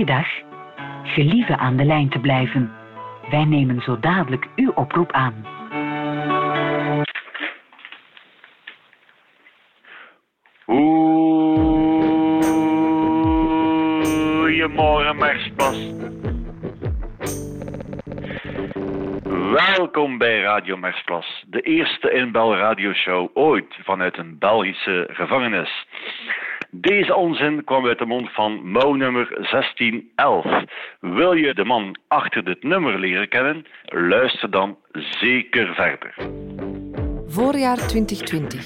Goeiedag. Gelieve aan de lijn te blijven. Wij nemen zo dadelijk uw oproep aan. Goedemorgen, Marspas. Welkom bij Radio Marsplas, de eerste inbelradioshow ooit vanuit een Belgische gevangenis. Deze onzin kwam uit de mond van mouwnummer 1611. Wil je de man achter dit nummer leren kennen? Luister dan zeker verder. Voorjaar 2020.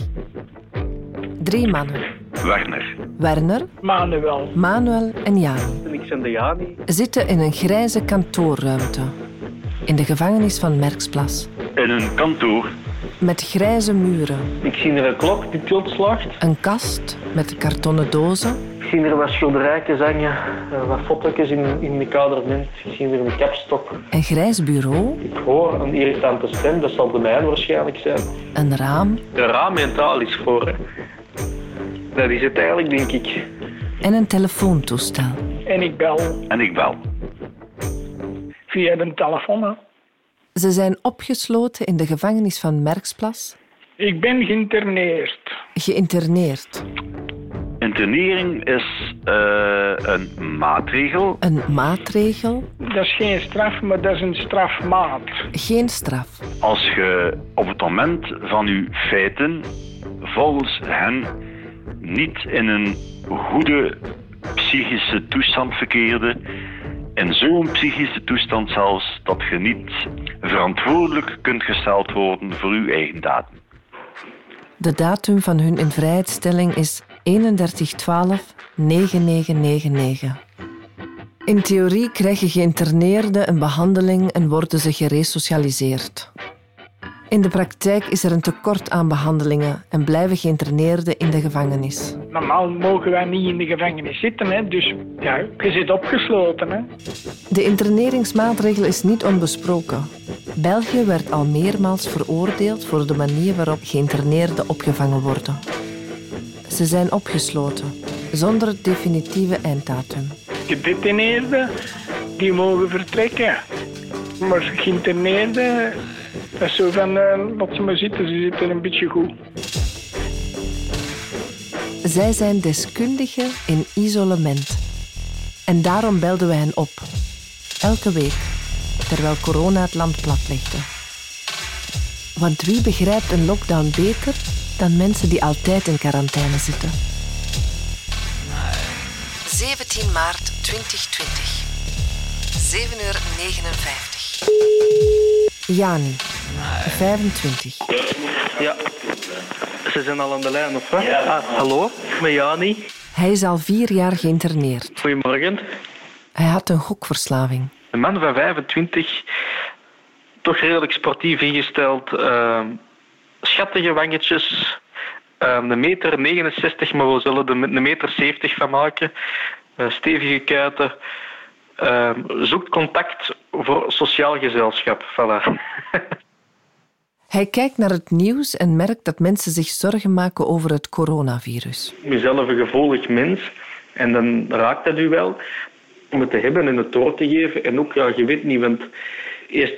Drie mannen. Werner, Werner, Manuel. Manuel en Jani Ik ben de Jani. zitten in een grijze kantoorruimte. In de gevangenis van Merksplas. in een kantoor Met grijze muren. Ik zie er een klok die tilt slaagt. Een kast met kartonnen dozen. Ik zie er wat schilderijtjes hangen, eh, wat foto's in, in de kaderment. Ik zie er een kapstok. Een grijs bureau. Ik hoor een irritante stem, dat zal de mijne waarschijnlijk zijn. Een raam. De raam en taal is voor. hè. Dat is het eigenlijk, denk ik. En een telefoontoestel. En ik bel en ik bel. via de telefoon. hè. Ze zijn opgesloten in de gevangenis van Merksplas. Ik ben geïnterneerd. Geïnterneerd. Internering is eh, een maatregel Een maatregel. Dat is geen straf, maar dat is een strafmaat. Geen straf. als je op het moment van uw feiten volgens hen niet in een goede psychische toestand verkeerde, in zo'n psychische toestand zelfs dat je niet verantwoordelijk kunt gesteld worden voor uw eigen daden. De datum van hun invrijheidstelling is 31-12-9999. In theorie krijgen geïnterneerden een behandeling en worden ze geresocialiseerd. In de praktijk is er een tekort aan behandelingen en blijven geïnterneerden in de gevangenis. Normaal mogen wij niet in de gevangenis zitten, hè? dus ja, je zit opgesloten. Hè? De interneringsmaatregel is niet onbesproken. België werd al meermaals veroordeeld voor de manier waarop geïnterneerden opgevangen worden. Ze zijn opgesloten, zonder definitieve einddatum. Gedetineerden, die mogen vertrekken. Maar geïnterneerden, dat is zo van, eh, laat ze maar zitten, ze zitten een beetje goed. Zij zijn deskundigen in isolement. En daarom belden we hen op. Elke week, terwijl corona het land platlegde. Want wie begrijpt een lockdown beter dan mensen die altijd in quarantaine zitten? 17 maart 2020. 7 uur 59. Jani, 25. Ja. Ze zijn al aan de lijn, of wat? Ah, hallo, met Jani. Hij is al vier jaar geïnterneerd. Goedemorgen. Hij had een gokverslaving. Een man van 25, toch redelijk sportief ingesteld. ehm, schattige wangetjes. ehm, een meter 69, maar we zullen er met een meter 70 van maken. Stevige kuiten. Ehm, zoekt contact voor sociaal gezelschap. Voilà. Hij kijkt naar het nieuws en merkt dat mensen zich zorgen maken over het coronavirus. Ik ben zelf een gevoelig mens. En dan raakt dat u wel om het te hebben en het door te geven. En ook, ja, je weet niet, want eerst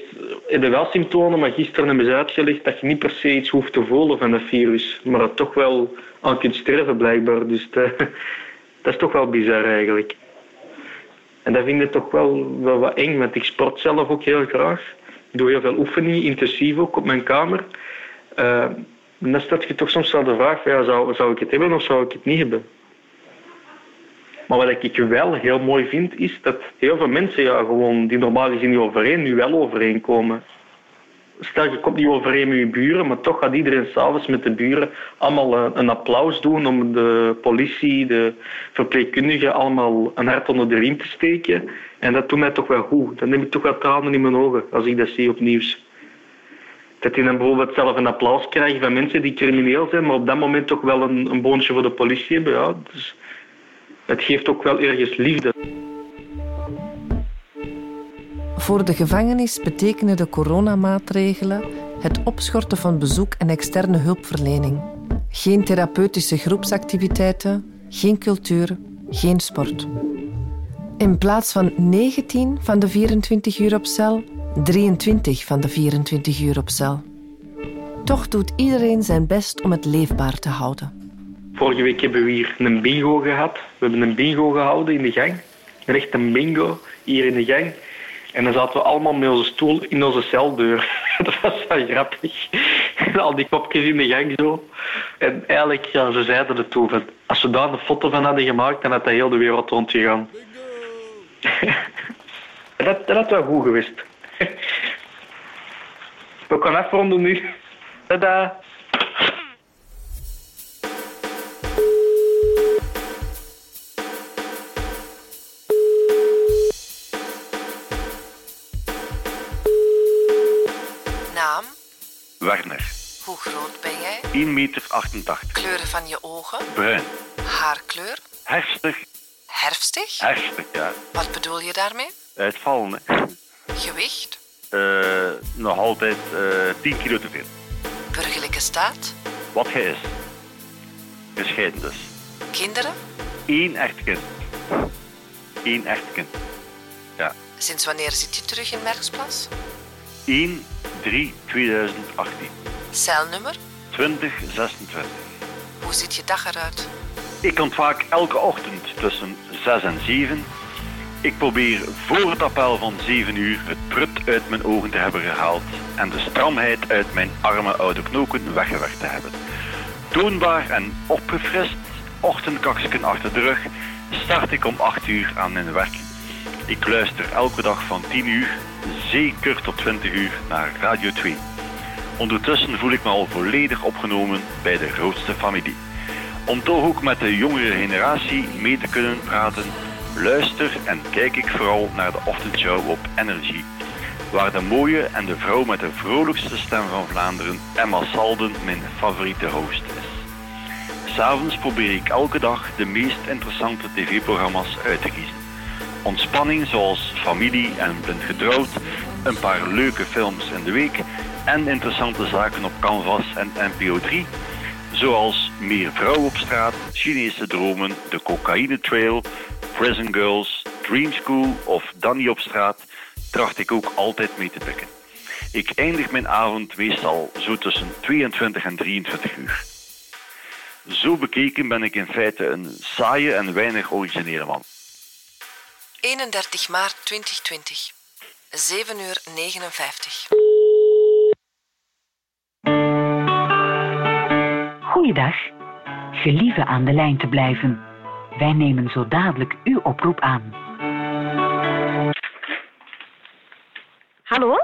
heb je wel symptomen, maar gisteren hebben ze uitgelegd dat je niet per se iets hoeft te voelen van het virus. Maar dat toch wel aan kunt sterven, blijkbaar. Dus dat, dat is toch wel bizar eigenlijk. En dat vind ik toch wel, wel wat eng, want ik sport zelf ook heel graag. Ik doe heel veel oefeningen, intensief ook op mijn kamer. Eh, en dan stel je toch soms wel de vraag, ja, zou, zou ik het hebben of zou ik het niet hebben? Maar wat ik wel heel mooi vind, is dat heel veel mensen ja, gewoon, die normaal gezien niet overeen, nu wel overeenkomen. Stel, je komt niet overeen met je buren, maar toch gaat iedereen s'avonds met de buren allemaal een, applaus doen om de politie, de verpleegkundigen allemaal een hart onder de riem te steken. En dat doet mij toch wel goed. Dan heb ik toch wel tranen in mijn ogen als ik dat zie op nieuws. Dat die dan bijvoorbeeld zelf een applaus krijgen van mensen die crimineel zijn, maar op dat moment toch wel een, een boontje voor de politie hebben. Ja, dus het geeft ook wel ergens liefde. Voor de gevangenis betekenen de coronamaatregelen het opschorten van bezoek en externe hulpverlening. Geen therapeutische groepsactiviteiten, geen cultuur, geen sport. In plaats van 19 van de 24 uur op cel, 23 van de 24 uur op cel. Toch doet iedereen zijn best om het leefbaar te houden. Vorige week hebben we hier een bingo gehad. We hebben een bingo gehouden in de gang. Echt een bingo hier in de gang. En dan zaten we allemaal met onze stoel in onze celdeur. Dat was wel grappig. Al die kopjes in de gang zo. En eigenlijk, ja, ze zeiden het toen. Als we daar een foto van hadden gemaakt, dan had dat heel de wereld rondgegaan. dat, dat had wel goed geweest. We gaan afronden nu. Tada. Werner. Hoe groot ben jij? 1 meter 88. Kleuren van je ogen? Bruin. Haarkleur? Herstig. Herfstig? Herstig, ja. Wat bedoel je daarmee? Uitvallen, hè. Gewicht? Eh, nog altijd eh 10 kilo te veel. Burgerlijke staat? Wat hij is. Gescheiden dus. Kinderen? Eén echt kind. Eén echt kind. Ja. Sinds wanneer zit je terug in Merksplas? 1 3 2018. Celnummer? 2026. Hoe ziet je dag eruit? Ik ontwaak elke ochtend tussen 6 en 7. Ik probeer voor het appel van 7 uur het prut uit mijn ogen te hebben gehaald en de stramheid uit mijn arme oude knoken weggewerkt te hebben. Toonbaar en opgefrist, ochtendkaksken achter de rug, start ik om 8 uur aan mijn werk. Ik luister elke dag van 10 uur, zeker tot 20 uur, naar Radio 2. Ondertussen voel ik me al volledig opgenomen bij de grootste familie. Om toch ook met de jongere generatie mee te kunnen praten, luister en kijk ik vooral naar de ochtendshow op Energy, waar de mooie en de vrouw met de vrolijkste stem van Vlaanderen, Emma Salden, mijn favoriete host is. S'avonds probeer ik elke dag de meest interessante tv-programma's uit te kiezen. Ontspanning zoals familie en blind getrouwd, een paar leuke films in de week en interessante zaken op Canvas en NPO 3, zoals Meer vrouwen op straat, Chinese dromen, de Cocaïne Trail, Prison Girls, Dream School of Danny op straat, tracht ik ook altijd mee te pikken. Ik eindig mijn avond meestal zo tussen 22 en 23 uur. Zo bekeken ben ik in feite een saaie en weinig originele man. 31 maart 2020. 7 uur 59. Goeiedag. Gelieve aan de lijn te blijven. Wij nemen zo dadelijk uw oproep aan. Hallo?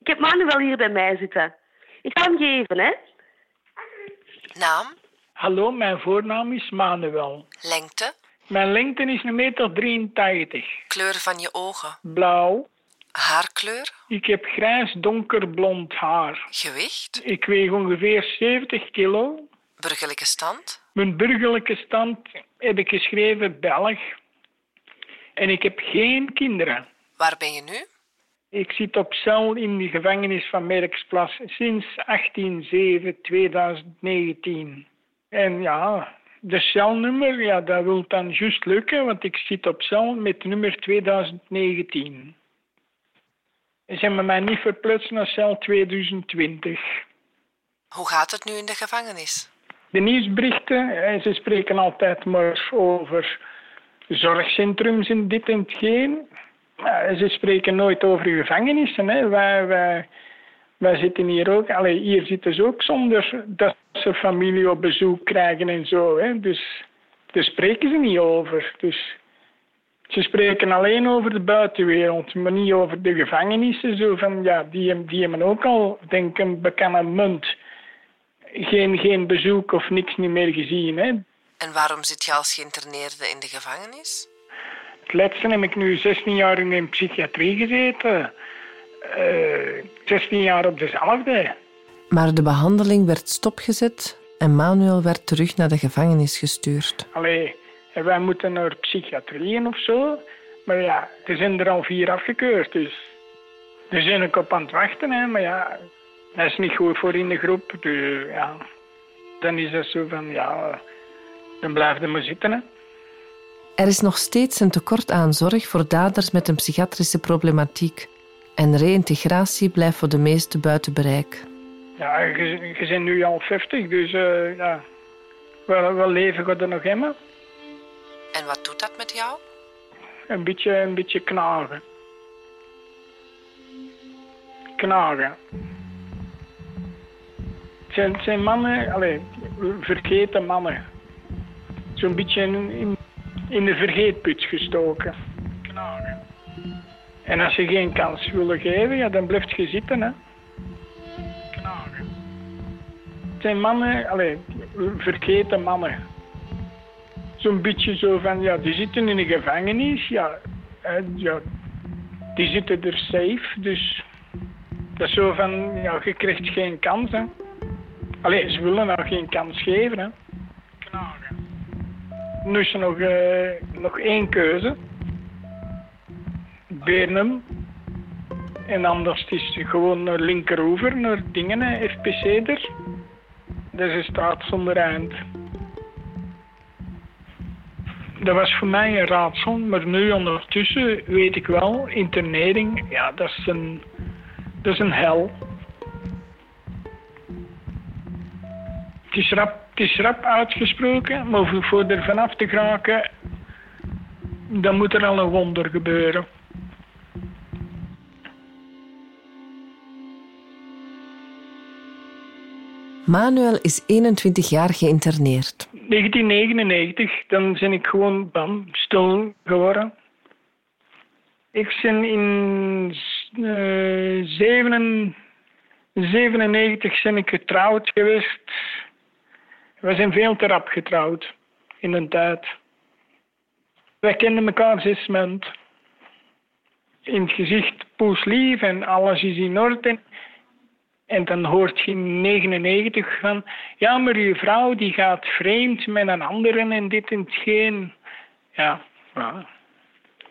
Ik heb Manuel hier bij mij zitten. Ik ga hem geven, hè? Naam? Hallo, mijn voornaam is Manuel. Lengte? Mijn lengte is 1,83 meter. 83. Kleur van je ogen? Blauw. Haarkleur? Ik heb grijs donkerblond haar. Gewicht? Ik weeg ongeveer 70 kilo. Burgerlijke stand? Mijn burgerlijke stand heb ik geschreven Belg. En ik heb geen kinderen. Waar ben je nu? Ik zit op cel in de gevangenis van Merksplas sinds 18-7-2019. En ja, de celnummer, ja, dat wil dan juist lukken, want ik zit op cel met nummer 2019. En ze hebben mij niet verplaatst naar cel 2020. Hoe gaat het nu in de gevangenis? De nieuwsberichten, eh, ze spreken altijd maar over zorgcentrums en dit en hetgeen. Ze spreken nooit over gevangenissen. Hè. Wij, wij, wij zitten hier ook, allee, hier zitten ze ook zonder dat ze familie op bezoek krijgen en zo. Hè. Dus daar spreken ze niet over. Dus ze spreken alleen over de buitenwereld, maar niet over de gevangenissen. Zo van, ja, die, die hebben ook al, denk ik, een bekende munt. Geen, geen bezoek of niks niet meer gezien. Hè. En waarom zit je als geïnterneerde in de gevangenis? Het laatste heb ik nu 16 jaar in de psychiatrie gezeten. Eh 16 jaar op dezelfde. Maar de behandeling werd stopgezet en Manuel werd terug naar de gevangenis gestuurd. Allee, wij moeten naar psychiatrieën of zo. Maar ja, er zijn er al vier afgekeurd, dus... Daar zijn ik op aan het wachten, hè. Maar ja, dat is niet goed voor in de groep. Dus ja, dan is dat zo van, ja... Dan blijf je maar zitten, hè. Er is nog steeds een tekort aan zorg voor daders met een psychiatrische problematiek. En reïntegratie blijft voor de meesten buiten bereik. Ja, je, je bent nu al 50, dus uh, ja, wel, wel leven gaat er nog in. En wat doet dat met jou? Een beetje, een beetje knagen. Knagen. Het zijn, het zijn mannen, allez, vergeten mannen. Zo'n beetje in, in de vergeetput gestoken. En als je geen kans wil geven, ja, dan blijft je zitten. Hè. Knagen. Het zijn mannen, allez, vergeten mannen. Zo'n beetje zo van, ja, die zitten in een gevangenis. Ja, ja, die zitten er safe. Dus dat is zo van, ja, je krijgt geen kans. Hè. Allee, ze willen nou geen kans geven. Hè. Knagen. Nu is er nog, uh, nog één keuze. Bernum. En anders is het gewoon naar linkeroever, naar dingen, FPC er. Dus is staat zonder eind. Dat was voor mij een raadsel, maar nu ondertussen weet ik wel, internering, ja, dat is een, dat is een hel. Het is rap, het is rap uitgesproken, maar voor er vanaf te geraken, dan moet er al een wonder gebeuren. Manuel is 21 jaar geïnterneerd. 1999, dan ben ik gewoon bam, stil geworden. Ik ben in uh, 97 ben ik getrouwd geweest. We zijn veel te rap getrouwd in een tijd. Wij kenden elkaar zes maanden. In het gezicht poeslief en alles is in orde. En dan hoort je in 99 van, ja, maar je vrouw die gaat vreemd met een andere en dit en hetgeen. Ja.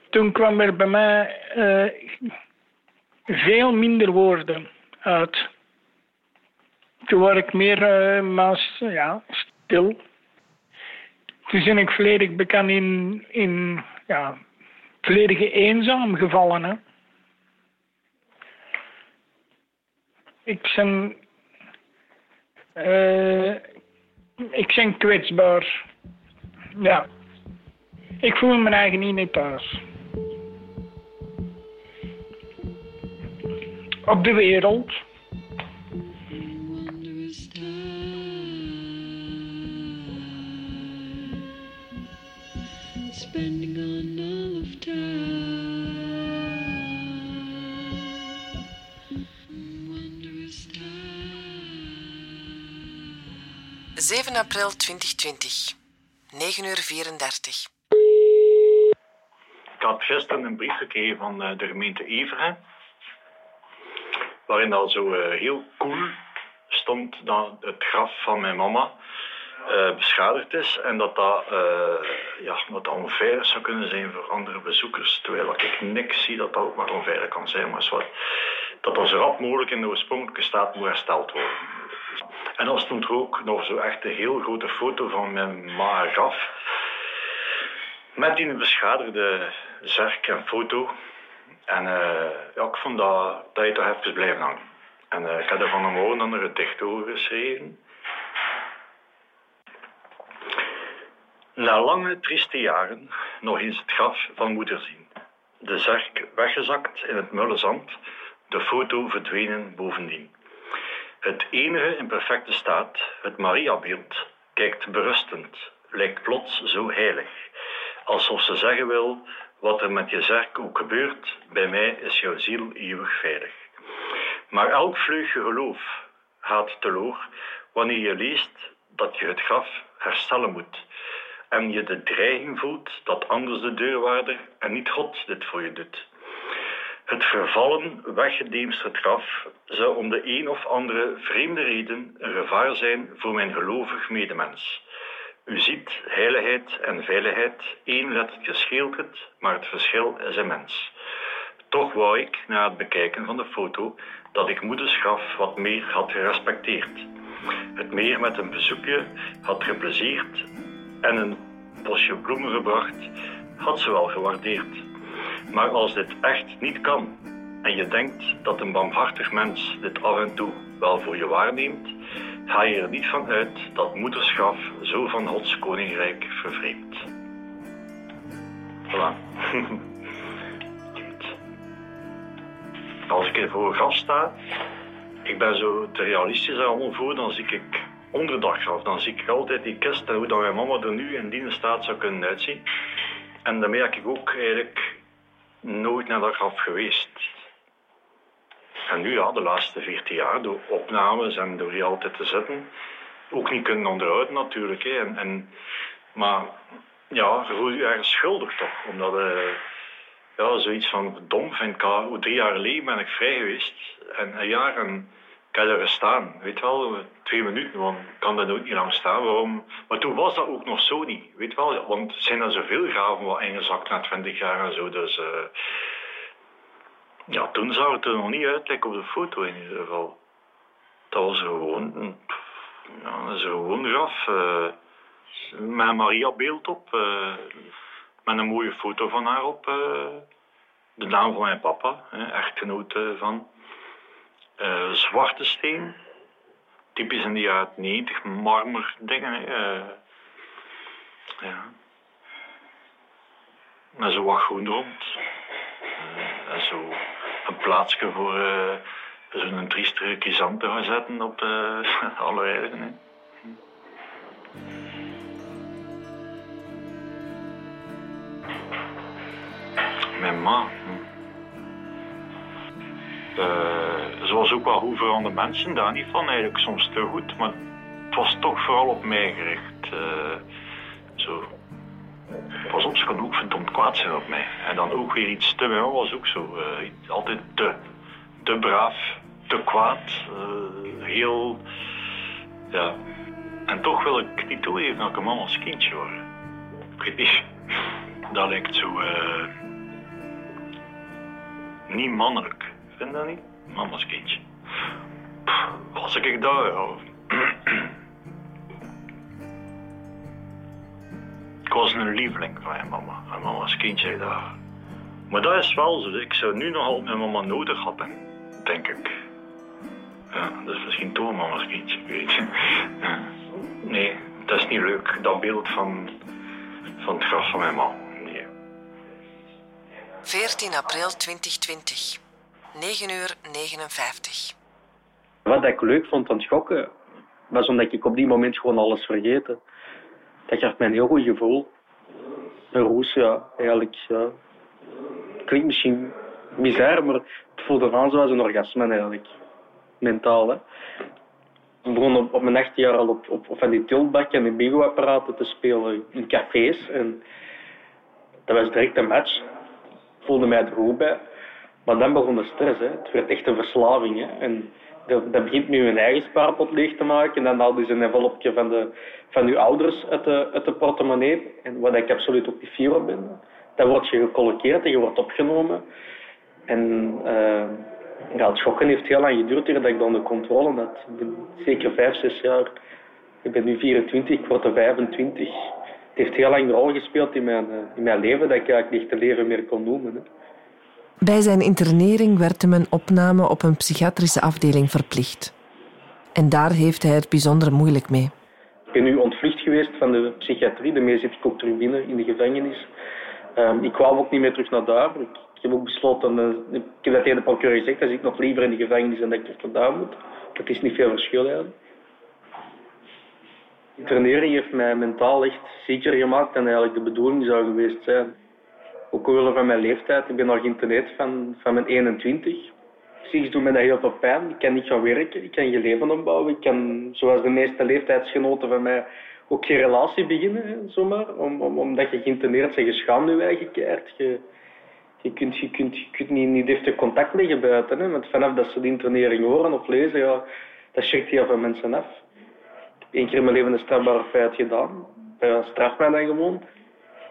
Toen kwam er bij mij uh, veel minder woorden uit. Toen was ik meer uh, maar, ja, stil. Toen ben ik volledig bekend in, in ja, volledige eenzaam gevallen. Hè. Ik ben, uh, ik ben kwetsbaar. Ja. Ik voel me eigen niet thuis. Op de wereld. Spending on all of time. 7 april 2020, 9 uur 34. Ik had gisteren een brief gekregen van eh, de gemeente Everen, waarin al zo eh, heel cool stond dat het graf van mijn mama uh, beschadigd is en dat dat, uh, ja, dat onveilig zou kunnen zijn voor andere bezoekers. Terwijl ik niks zie dat dat ook maar onveilig kan zijn, maar dat dat zo rap mogelijk in de oorspronkelijke staat moet hersteld worden. En dan stond er ook nog zo echt een heel grote foto van mijn ma gaf. Met die beschadigde zerk en foto. En uh, ja, ik vond dat, dat je toch even blijven hangen. En uh, ik heb er van een morgen dan een gedicht over geschreven. Na lange, trieste jaren nog eens het graf van moeder zien. De zerk weggezakt in het mulle zand, de foto verdwenen bovendien. Het enige in perfecte staat, het Mariabeeld, kijkt berustend, lijkt plots zo heilig. Alsof ze zeggen wil, wat er met je zerk ook gebeurt, bij mij is jouw ziel eeuwig veilig. Maar elk vleugje geloof gaat teloor wanneer je leest dat je het graf herstellen moet en je de dreiging voelt dat anders de deurwaarder en niet God dit voor je doet. Het vervallen, weggedemsterd graf zou om de een of andere vreemde reden een gevaar zijn voor mijn gelovig medemens. U ziet, heiligheid en veiligheid, één lettertje scheelt het, maar het verschil is immens. Toch wou ik, na het bekijken van de foto, dat ik moeders graf wat meer had gerespecteerd. Het meer met een bezoekje had geplezierd en een bosje bloemen gebracht had ze wel gewaardeerd. Maar als dit echt niet kan en je denkt dat een barmhartig mens dit af en toe wel voor je waarneemt, ga je er niet van uit dat moederschap zo van Gods koninkrijk vervreemdt. Voilà. Als ik er voor graf sta, ik ben zo te realistisch er allemaal voor, dan zie ik onder dat graf, dan zie ik altijd die kist en hoe dat mijn mama er nu in die staat zou kunnen uitzien. En daarmee ben ik ook eigenlijk nooit naar dat graf geweest. En nu, ja, de laatste 14 jaar, door opnames en door hier altijd te zitten, ook niet kunnen onderhouden natuurlijk. Hè. En, en, maar ja, je voelt je ergens schuldig toch, omdat... Uh, ja, zoiets van dom vind ik al. Drie jaar geleden ben ik vrij geweest. En een jaar en ik heb er gestaan. Weet wel, twee minuten, want ik kan daar nooit niet lang staan. Waarom? Maar toen was dat ook nog zo niet. Weet wel, want er zijn er zoveel graven wat ingezakt na twintig jaar en zo. Dus uh, ja, toen zag het er nog niet uit, like op de foto in ieder geval. Dat was gewoon, ja, dat is een gewoon graf. Uh, met Maria beeld op. Uh, met een mooie foto van haar op. De naam van mijn papa, echtgenoot van. Uh, zwarte steen. Typisch in de jaren 90, marmer dingen. Uh, ja. En zo wat groen rond. Uh, en zo een plaatsje voor zo'n triestere kizant te gaan zetten op alle heiligen. Mijn ma. Uh, ze was ook wel goed voor andere mensen, daar niet van eigenlijk soms te goed, maar het was toch vooral op mij gericht. Uh, zo. Pas op, ze kon ook verdomd kwaad zijn op mij. En dan ook weer iets te mij was ook zo. Uh, altijd te, te braaf, te kwaad, heel. Ja. En toch wil ik niet toegeven dat ik een man als kindje word. Ik niet. Dat lijkt zo. niet mannelijk. Vind dat niet? Mama's kindje. Pff, was ik daar, ja. ik was een lieveling van mijn mama. Mijn mama's kindje daar. Maar dat is wel zo. Ik zou nu nog altijd mijn mama nodig hebben, denk ik. Ja, dat is misschien toch mama's kindje, weet je. Nee, dat is niet leuk. Dat beeld van, van het graf van mijn mama. Nee. 14 april 2020. 9 uur 59. Wat ik leuk vond aan schokken, was omdat ik op die moment gewoon alles vergeten. Dat gaf mij een heel goed gevoel. Een roes, ja, eigenlijk. Ja. Klinkt misschien bizar, maar het voelde aan zoals een orgasme eigenlijk. Mentaal. Ik begon op, mijn 18 jaar al op, op, van die tilbak en die bingo-apparaten te spelen in cafés. En dat was direct een match. Ik voelde mij er goed bij. Maar dan begon de stress. Hè. Het werd echt een verslaving. Hè. En dat, begint met je eigen spaarpot leeg te maken. En dan haal je een envelopje van, de, van je ouders uit de, uit de portemonnee. En wat ik absoluut ook niet fier op ben. Dan word je gecolloqueerd en je wordt opgenomen. En uh, het schokken heeft heel lang geduurd dat ik dan de controle had. Zeker vijf, zes jaar. Ik ben nu 24, ik word er 25. Het heeft heel lang de rol gespeeld in mijn, in mijn leven dat ik eigenlijk niet te leven meer kon noemen. Hè. Bij zijn internering werd hem een opname op een psychiatrische afdeling verplicht. En daar heeft hij het bijzonder moeilijk mee. Ik ben nu ontvlucht geweest van de psychiatrie. Terug binnen in de gevangenis. Um, ik kwam ook niet meer terug naar daar. Ik, heb ook besloten, uh, ik heb dat tegen de procureur gezegd, dat ik nog liever in de gevangenis dan dat ik er vandaan moet. Dat is niet veel verschil eigenlijk. Internering heeft mij mentaal echt zieker gemaakt dan eigenlijk de bedoeling zou geweest zijn ook omwille van mijn leeftijd. Ik ben nog geïnterneerd van, van mijn 21. Psychisch doet me dat heel veel pijn. Ik kan niet gaan werken, ik kan geen leven opbouwen. Ik kan, zoals de meeste leeftijdsgenoten van mij, ook geen relatie beginnen, zomaar. Om, om, omdat je geïnterneerd bent, je schaamt je eigen. Je, je kunt, je kunt, je kunt niet, niet echt contact leggen buiten. Hè. Want vanaf dat ze de internering horen of lezen, ja, dat schrikt heel veel mensen af. Ik heb één keer in mijn leven een strafbare feit gedaan. Straf mij dan gewoon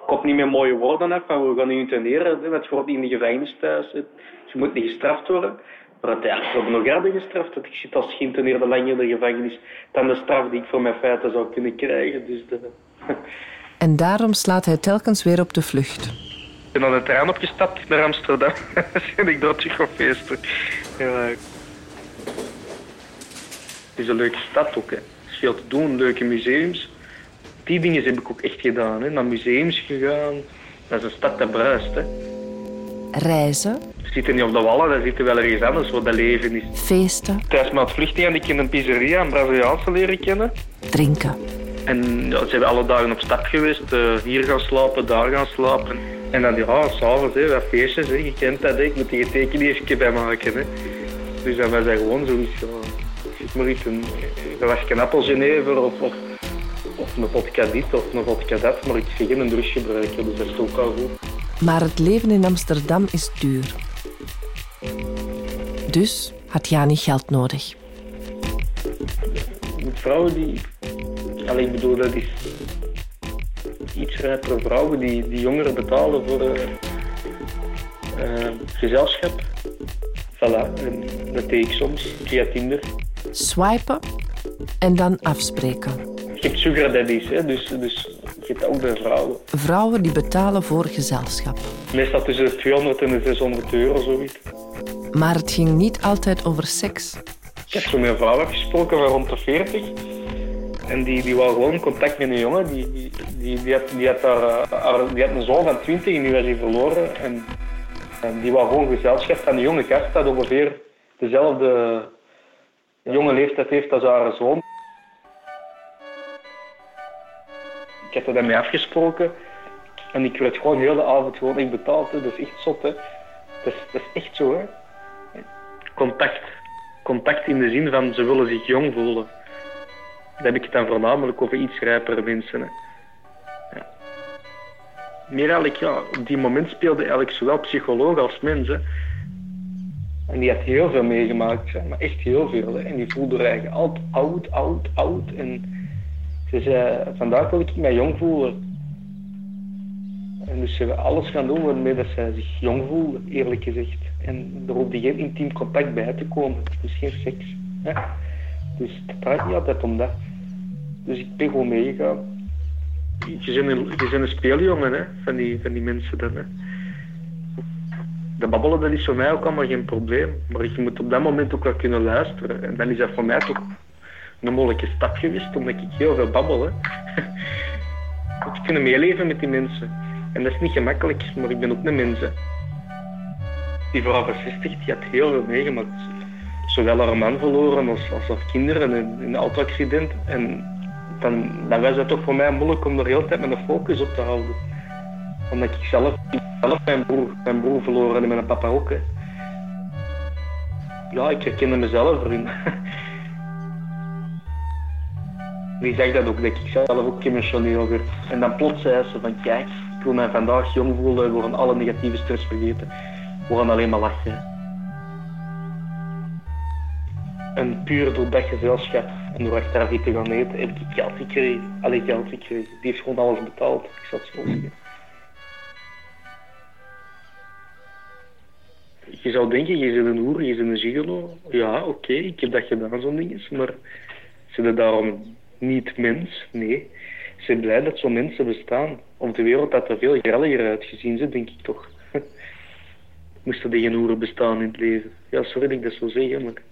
komt niet meer mooie woorden af van we gaan nu interneren, want je wordt niet in de gevangenis thuis. Dus je moet niet gestraft worden. Maar uiteindelijk worden nog harder gestraft. Dat ik zit als geïnterneerde lang in de gevangenis dan de straf die ik voor mijn feiten zou kunnen krijgen. Dus de, En daarom slaat hij telkens weer op de vlucht. Ik ben aan de trein opgestapt naar Amsterdam. en ik daar terug gaan feesten. Ja. Het is een leuke stad ook. Hè. Er is veel te doen, leuke museums. Die dingen heb ik ook echt gedaan. Hè. Naar museums gegaan. Dat is een stad dat bruist. Hè. Reizen, We zitten niet op de wallen, daar zitten wel ergens anders waar dat leven is. feesten, Tijdens mijn vluchting had ik in een pizzeria een Braziliaanse leren kennen. drinken. En ja, ze hebben alle dagen op stap geweest. eh, hier gaan slapen, daar gaan slapen. En dan, ja, s'avonds, hè, wat feestjes, hè. je kent dat, hè. ik moet die tekening even bij maken. Hè. Dus dan was dat gewoon zoiets, ja, ik maar iets, een, een wasje appelgenever of, of, of een vodka dit of een vodka dat, maar ik zeg geen een douche gebruiken, dus dat is ook al goed. Maar het leven in Amsterdam is duur. Dus had Jani geld nodig. Met vrouwen die, allee, ik bedoel, dat is iets rijpere vrouwen die, die jongeren betalen voor eh, eh, gezelschap. Voilà, en dat deed ik soms via Tinder. Swipen en dan afspreken. Je hebt sugar daddies, hè, dus, dus je hebt ook bij vrouwen. Vrouwen die betalen voor gezelschap. Meestal tussen de 200 en de 600 euro, zoiets. Maar het ging niet altijd over seks. Ik heb zo met een vrouw afgesproken van rond de 40. En die, die wou gewoon contact met een jongen. Die, die, die, die, had, die, had daar, eh, haar- die had een zoon van 20 en die was hij verloren. En, en die wou gewoon gezelschap van een jonge gast dat ongeveer dezelfde jonge leeftijd heeft als haar zoon. Heb er dan mee afgesproken. En ik werd gewoon de hele avond gewoon echt betaald. Dat is echt zot. Hè. Dat, is, dat is echt zo. Hè. Contact. Contact in de zin van ze willen zich jong voelen. Dan heb ik het dan voornamelijk over iets rijpere mensen. Ja. Meer ja, op die moment speelde eigenlijk zowel psycholoog als mens. Hè. En die had heel veel meegemaakt, maar echt heel veel. Hè. En die voelde eigenlijk altijd oud, oud, oud. En ze zei, vandaag wil ik mij jong voelen. En dus ze hebben alles gaan doen waarmee dat zij zich jong voelde, eerlijk gezegd. En er hoefde geen intiem contact bij te komen. Dus geen seks. Hè. Dus het draait niet altijd om dat. Dus ik ben gewoon meegegaan. Je bent een, een speeljongen hè, van, die, van die mensen dan. Hè. De babbelen dat is voor mij ook allemaal geen probleem. Maar je moet op dat moment ook wel kunnen luisteren. En dan is dat voor mij toch een mogelijke stap geweest, omdat ik heel veel babbel. Hè. Ik kunnen meeleven met die mensen. En dat is niet gemakkelijk, maar ik ben ook een mens. Hè. Die vrouw van 60 die had heel veel meegemaakt. Zowel haar man verloren als, als haar kinderen in, een auto-accident. En dan, dan was het toch voor mij moeilijk om er de hele tijd mijn focus op te houden. Omdat ik zelf, zelf mijn, broer, mijn broer verloren en mijn papa ook. Ja, ik herkende mezelf erin. Die zag dat ook, dat ik zelf ook emotioneel werd. En dan plots zei ze van kijk, ik wil mij vandaag jong voelen, we gaan alle negatieve stress vergeten. We alleen maar lachen. En puur door dat gezelschap en door achteraf te gaan eten, heb ik geld gekregen. Allee, geld gekregen. Die heeft gewoon alles betaald, ik zal het zo zeggen. Je zou denken, je bent een hoer, je bent een gigolo. Ja, oké, ik heb dat gedaan, zo'n ding maar ze zijn daarom niet mens, nee. Ze zijn blij dat zo'n mensen bestaan. Op de wereld had er veel grelliger uitgezien, ze, denk ik toch. Moesten geen hoeren bestaan in het leven. Ja, sorry dat ik dat zo zeg, maar...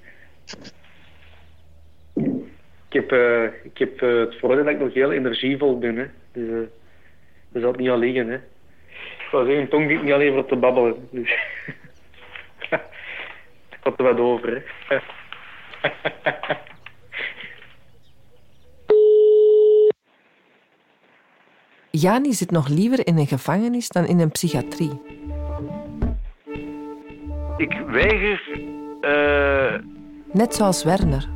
Ik heb, eh, ik heb eh, het voordeel dat ik nog heel energievol ben, hè. Dus eh dat zal niet al liggen, hè. Ik wou zeggen, tong niet niet alleen voor te babbelen. Dus... ik had er wat over, hè. Jani zit nog liever in een gevangenis dan in een psychiatrie. Ik weiger, eh, Net zoals Werner.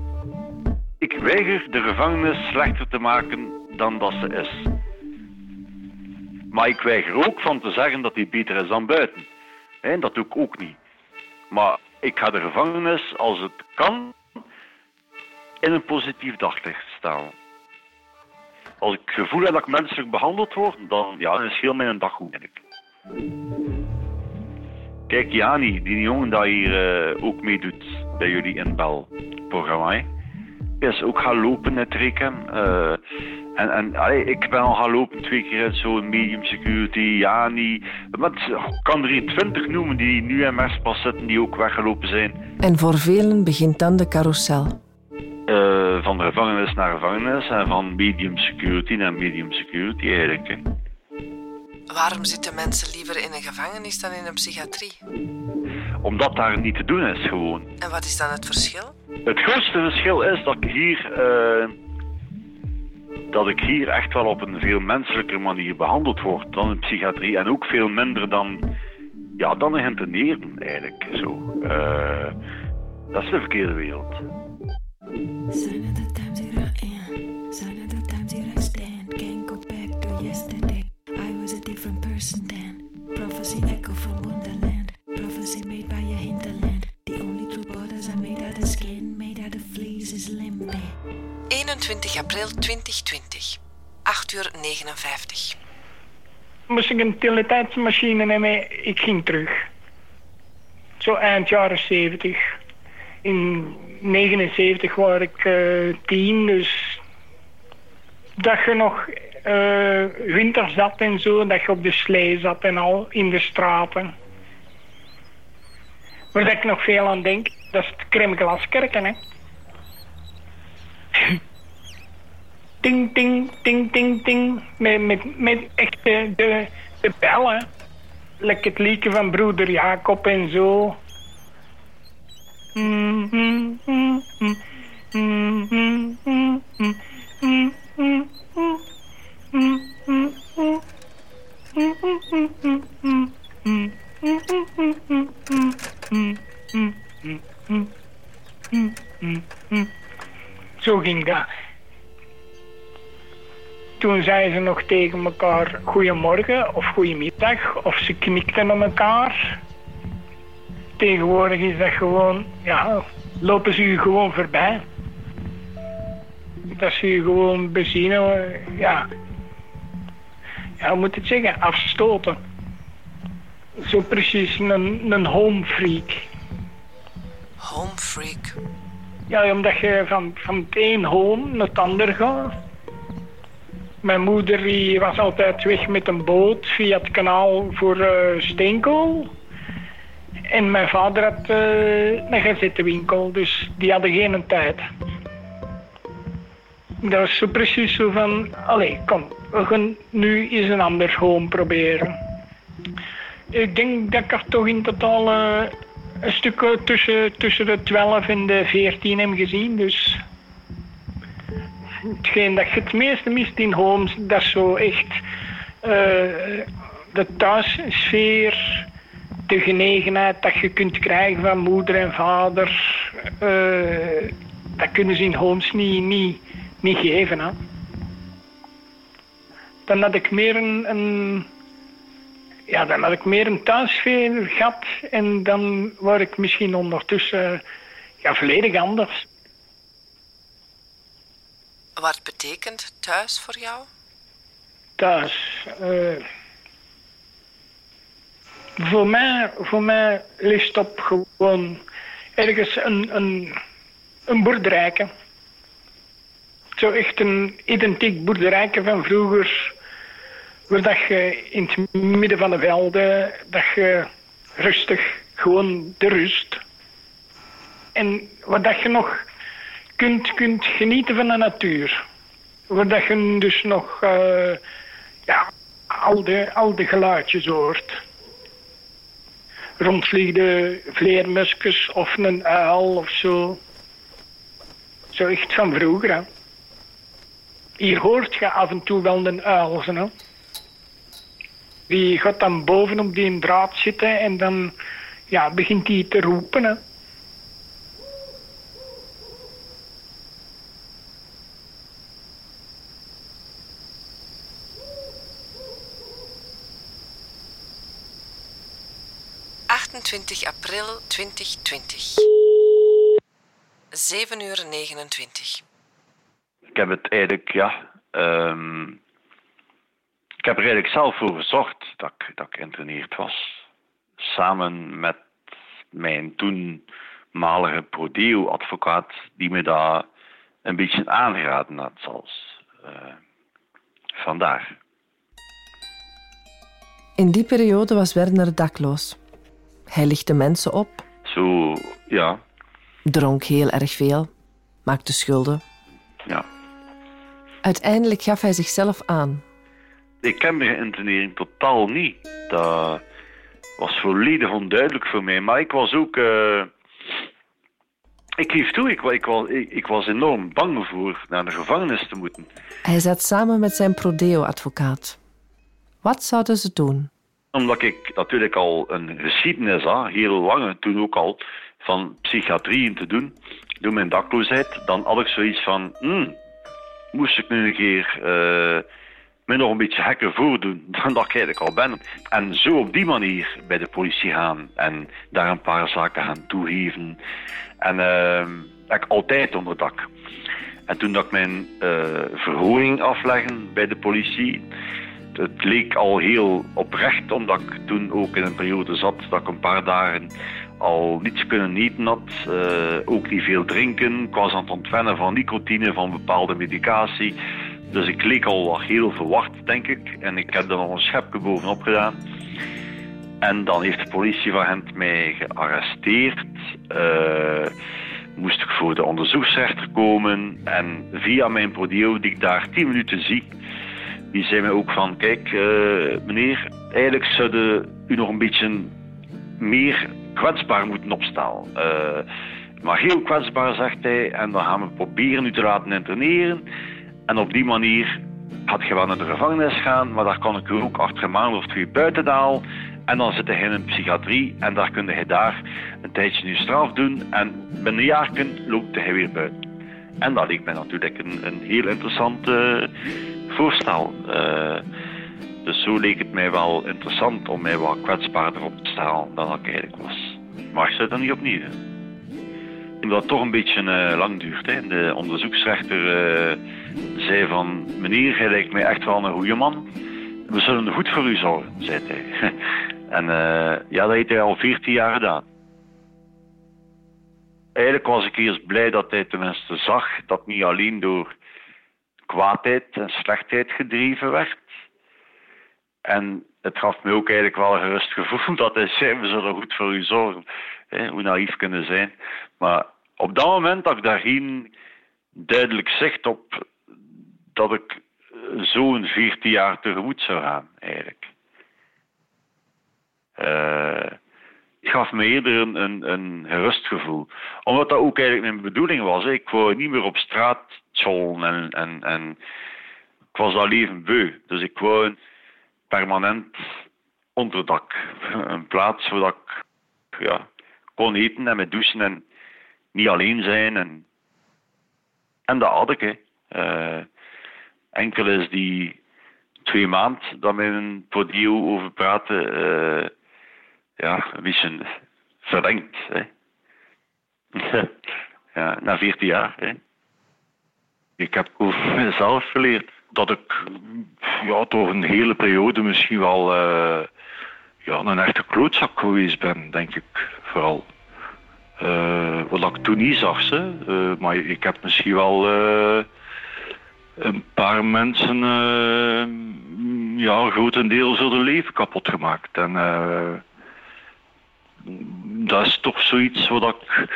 ik weiger de gevangenis slechter te maken dan dat ze is. Maar ik weiger ook van te zeggen dat die beter is dan buiten. Dat doe ik ook niet. Maar ik ga de gevangenis, als het kan, in een positief daglicht stellen. Als ik gevoel heb dat ik menselijk behandeld word, dan, ja, is heel mijn dag goed, denk ik. Kijk, Jani, die jongen die hier eh, ook meedoet bij jullie in Bel-programma, is ook gaan lopen in Trekem. Uh, en en ik ben al gaan lopen twee keer zo'n medium security. Ja, niet. Maar ik kan er hier twintig noemen die nu in Merspas zitten, die ook weggelopen zijn. En voor velen begint dan de carousel. Uh, van de gevangenis naar gevangenis en van medium security naar medium security eigenlijk. Waarom zitten mensen liever in een gevangenis dan in een psychiatrie? Omdat daar niet te doen is gewoon. En wat is dan het verschil? Het grootste verschil is dat ik hier, uh, dat ik hier echt wel op een veel menselijker manier behandeld word dan in psychiatrie. En ook veel minder dan, ja, dan in eigenlijk. Zo. Uh, dat is de verkeerde wereld. 21 april 2020, 8 uur 59. Moest ik een teletijdsmachine nemen, ik ging terug. Zo eind jaren 70. In 79 was ik uh, tien, dus dat je nog uh, winter zat en zo, dat je op de slee zat en al in de straten. Waar ik nog veel aan denk, dat is het Kremglaskerken, hè. ting, ting, ting, ting, ting. Met, met, met echt de, de, de bellen. Lekker het liedje van broeder Jacob en zo. Mm, mm, Toen zeiden ze nog tegen elkaar goedemorgen of goedemiddag of ze knikten naar elkaar. Tegenwoordig is dat gewoon, ja, lopen ze u gewoon voorbij. Dat ze u gewoon bezien, ja, ja, hoe moet het zeggen, afstoten. Zo precies een, een home freak. Home freak? Ja, omdat je van, van het een home naar het ander gaat. Mijn moeder die was altijd weg met een boot via het kanaal voor uh, steenkool. En mijn vader had uh, een gazettenwinkel, dus die hadden geen tijd. Dat was zo precies zo van, allee, kom, we gaan nu eens een ander home proberen. Ik denk dat ik er toch in totaal uh, een stuk tussen, tussen de 12 en de 14 heb gezien. Dus hetgeen dat je het meeste mist in homes, dat is zo echt uh, de thuissfeer, de genegenheid dat je kunt krijgen van moeder en vader. Uh, dat kunnen ze in homes niet, niet, niet geven. Hè dan had ik meer een, ja, dan had ik meer een thuissfeer gehad en dan word ik misschien ondertussen ja, volledig anders. Wat betekent thuis voor jou? Thuis. Uh, voor, mij, voor mij ligt op gewoon ergens een, een, een boerderijke. Zo echt een identiek boerderijke van vroeger Waar dat je in het midden van de velden, dat je rustig, gewoon de rust. En waar dat je nog kunt, kunt genieten van de natuur. Waar dat je dus nog uh, ja, al, de, al de geluidjes hoort. Rondvliegende vleermuskers of een uil of zo. Zo echt van vroeger. Hè. Hier hoort je af en toe wel een uil. Hè. Die gaat dan bovenop die draad zitten en dan ja, begint hij te roepen. Hè. April 2020. 7 uur 29. Ik heb het eigenlijk, ja... Um ik heb er eigenlijk zelf voor gezorgd dat ik, dat ik geïnterneerd was. Samen met mijn toenmalige Prodeo-advocaat, die me daar een beetje aangeraden had zelfs. Uh, vandaar. In die periode was Werner dakloos. Hij lichtte mensen op. Zo, ja. Dronk heel erg veel. Maakte schulden. Ja. Uiteindelijk gaf hij zichzelf aan. Ik ken de internering totaal niet. Dat was volledig onduidelijk voor mij. Maar ik was ook... Uh... Ik geef toe, ik, ik, ik, was enorm bang voor naar de gevangenis te moeten. Hij zat samen met zijn prodeo-advocaat. Wat zouden ze doen? Omdat ik natuurlijk al een geschiedenis had, heel lange toen ook al, van psychiatrieën te doen, door mijn dakloosheid, dan had ik zoiets van, hmm, moest ik nu een keer uh, me nog een beetje hekker voordoen dan dat ik eigenlijk al ben. En zo op die manier bij de politie gaan en daar een paar zaken gaan toegeven. En uh, ik altijd onder dak. En toen dat ik mijn uh, verhoring afleggen bij de politie, het leek al heel oprecht, omdat ik toen ook in een periode zat dat ik een paar dagen al niets kunnen eten had. Uh, ook niet veel drinken. Ik was aan het ontwennen van nicotine, van bepaalde medicatie. Dus ik leek al heel verwacht, denk ik. En ik heb er nog een schepje bovenop gedaan. En dan heeft de politie van Gent mij gearresteerd. Uh, moest ik voor de onderzoeksrechter komen. En via mijn prodeo, die ik daar tien minuten zie, die zei mij ook van, kijk uh, meneer, eigenlijk zouden u nog een beetje meer kwetsbaar moeten opstaan. Uh, maar heel kwetsbaar, zegt hij, en dan gaan we proberen u te laten interneren. En op die manier had je wel naar de gevangenis gaan, maar daar kon ik u ook achter een maand of twee buiten. En dan zit hij in een psychiatrie en daar kun je daar een tijdje nu straf doen. En binnen een jaar loopt hij weer buiten. En dat leek mij natuurlijk een, een heel interessant uh, voorstel. Uh, dus zo leek het mij wel interessant om mij wat kwetsbaarder op te stellen dan ik eigenlijk was. Maar ik zou dat niet opnieuw doen. Omdat het toch een beetje uh, lang duurt. Hè. De onderzoeksrechter uh, zei van... Meneer, hij lijkt mij echt wel een goede man. We zullen goed voor u zorgen, zei hij. en ja, dat heeft hij al 14 jaar gedaan. Eigenlijk was ik eerst blij dat hij tenminste zag dat niet alleen door kwaadheid en slechtheid gedreven werd. En het gaf me ook eigenlijk wel een gerust gevoel dat hij zei, we zullen goed voor u zorgen. Hoe naïef kunnen zijn. Maar op dat moment had ik daar geen duidelijk zicht op dat ik zo'n 14 jaar tegemoet zou gaan, eigenlijk. Uh, het gaf me eerder een, een, een gerust gevoel. Omdat dat ook eigenlijk mijn bedoeling was. Ik wou niet meer op straat tjollen en, en, en ik was al even beu. Dus ik wou permanent onderdak. Een plaats waar ik ja, kon eten en met douchen en niet alleen zijn. En, en dat had ik. Hè. Uh, enkel is die twee maanden dat een podio over praten, uh, ja, een beetje verlengd. Hè. ja, na 14 jaar. Hè. Ik heb over mezelf geleerd dat ik ja, toch een hele periode misschien wel uh, ja, een echte klootzak geweest ben, denk ik vooral. Uh, wat ik toen niet zag, ze, uh, maar ik heb misschien wel een paar mensen ja, grotendeels hun leven kapot gemaakt. En dat is toch zoiets wat ik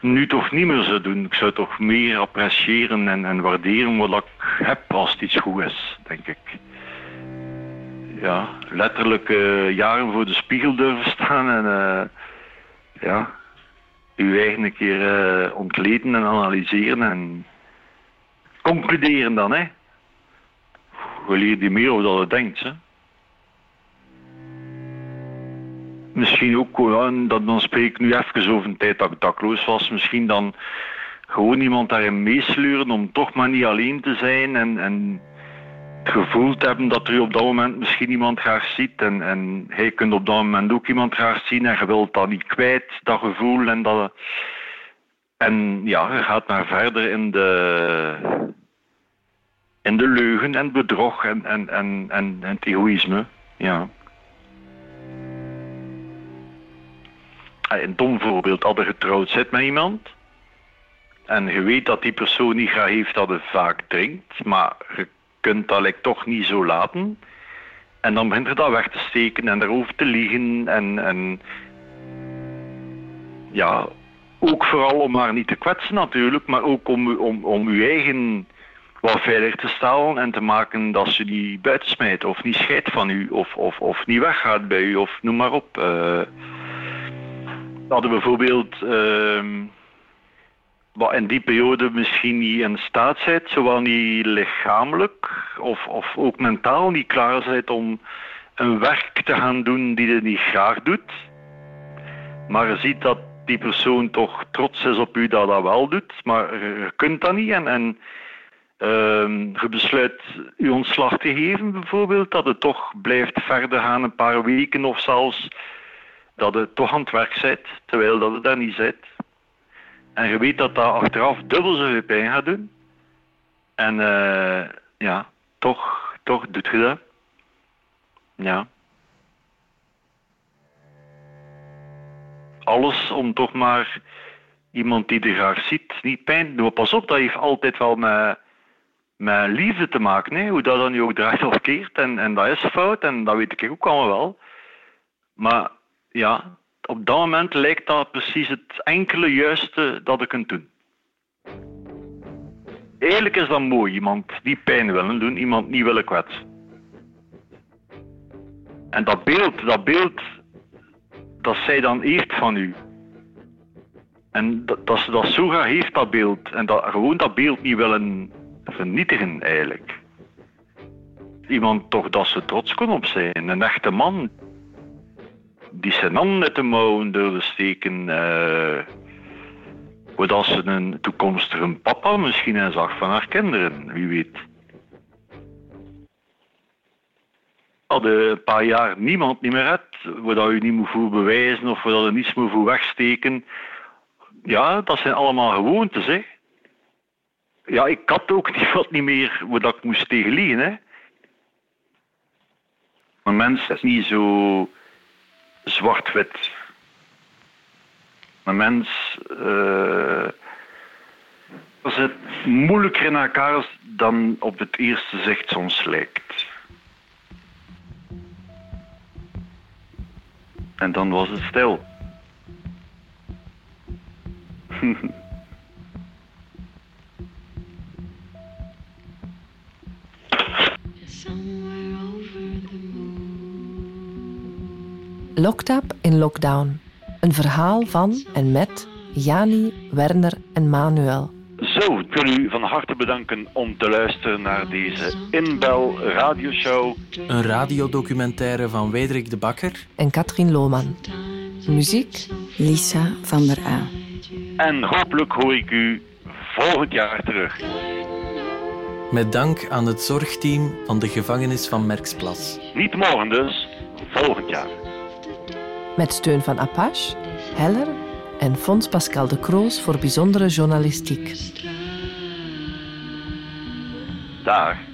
nu toch niet meer zou doen. Ik zou toch meer appreciëren en, en waarderen wat ik heb als het iets goed is, denk ik. Ja, letterlijk uh, jaren voor de spiegel durven staan en uh, ja, uw eigen een keer uh, ontleden en analyseren en concluderen dan, hè. We leren die meer over dat je denkt, hè. Misschien ook, ja, dat, dan spreek ik nu even over een tijd dat ik dakloos was, misschien dan gewoon iemand daarin meesleuren om toch maar niet alleen te zijn en, en het gevoel te hebben dat er op dat moment misschien iemand graag ziet en, en hij kunt op dat moment ook iemand graag zien en je wilt dat niet kwijt, dat gevoel en dat... En ja, je gaat maar verder in de, in de leugen en bedrog en, en, en, en, en het egoïsme. Ja. Een dom voorbeeld, hadden getrouwd zit met iemand. En je weet dat die persoon niet graag heeft dat je vaak drinkt, maar je kunt dat like, toch niet zo laten. En dan begint er dat weg te steken en erover te liegen. En, en ja, ook vooral om haar niet te kwetsen natuurlijk, maar ook om, om, om uw eigen wat veiliger te stellen en te maken dat ze niet buitensmijt of niet scheidt van u of, of, of niet weggaat bij u of noem maar op. Uh, hadden bijvoorbeeld uh, wat in die periode misschien niet in staat zijt, zowel niet lichamelijk of, of ook mentaal niet klaar zijt om een werk te gaan doen die je niet graag doet. Maar je ziet dat die persoon toch trots is op u dat dat wel doet, maar je kunt dat niet en, en uh, je besluit je ontslag te geven bijvoorbeeld, dat het toch blijft verder gaan een paar weken of zelfs dat het toch aan het werk bent, terwijl dat het daar niet zit. En je weet dat dat achteraf dubbel zoveel pijn gaat doen. En uh, ja, toch, toch doet je dat. Ja. Alles om toch maar iemand die er graag ziet niet pijn te doen. Pas op, dat heeft altijd wel met, met liefde te maken. Hè? Hoe dat dan nu ook draait of keert. En, en dat is fout en dat weet ik ook allemaal wel. Maar ja, op dat moment lijkt dat precies het enkele juiste dat ik kunt doen. Eigenlijk is dat mooi, iemand die pijn willen doen, iemand niet willen kwetsen. En dat beeld, dat beeld dat zij dan heeft van u. En dat, dat ze dat zo graag heeft, dat beeld. En dat, gewoon dat beeld niet willen vernietigen, eigenlijk. Iemand toch dat ze trots kon op zijn. Een echte man die zijn handen uit de mouwen durven steken. Uh, als ze een toekomstige papa misschien en zag van haar kinderen, wie weet. Hadden een paar jaar niemand niet meer hebt, waar je niet moet voor bewijzen of waar je niets moet voor wegsteken. Ja, dat zijn allemaal gewoontes, hè. Ja, ik had ook niet wat niet meer waar ik moest tegen liegen, hè. Een mens is niet zo zwart-wit. Een mens uh, zit moeilijker in elkaar dan op het eerste zicht soms lijkt. En dan was het stil. Locked in Lockdown. Een verhaal van en met Jani, Werner en Manuel. Zo, ik wil u van harte bedanken om te luisteren naar deze Inbel radioshow. Een radiodocumentaire van Wederik de Bakker en Katrien Lohman. Muziek Lisa van der A. En hopelijk hoor ik u volgend jaar terug. Met dank aan het zorgteam van de gevangenis van Merksplas. Niet morgen dus, volgend jaar. Met steun van Apache, Heller en Fons Pascal de Kroos voor bijzondere journalistiek. Daar.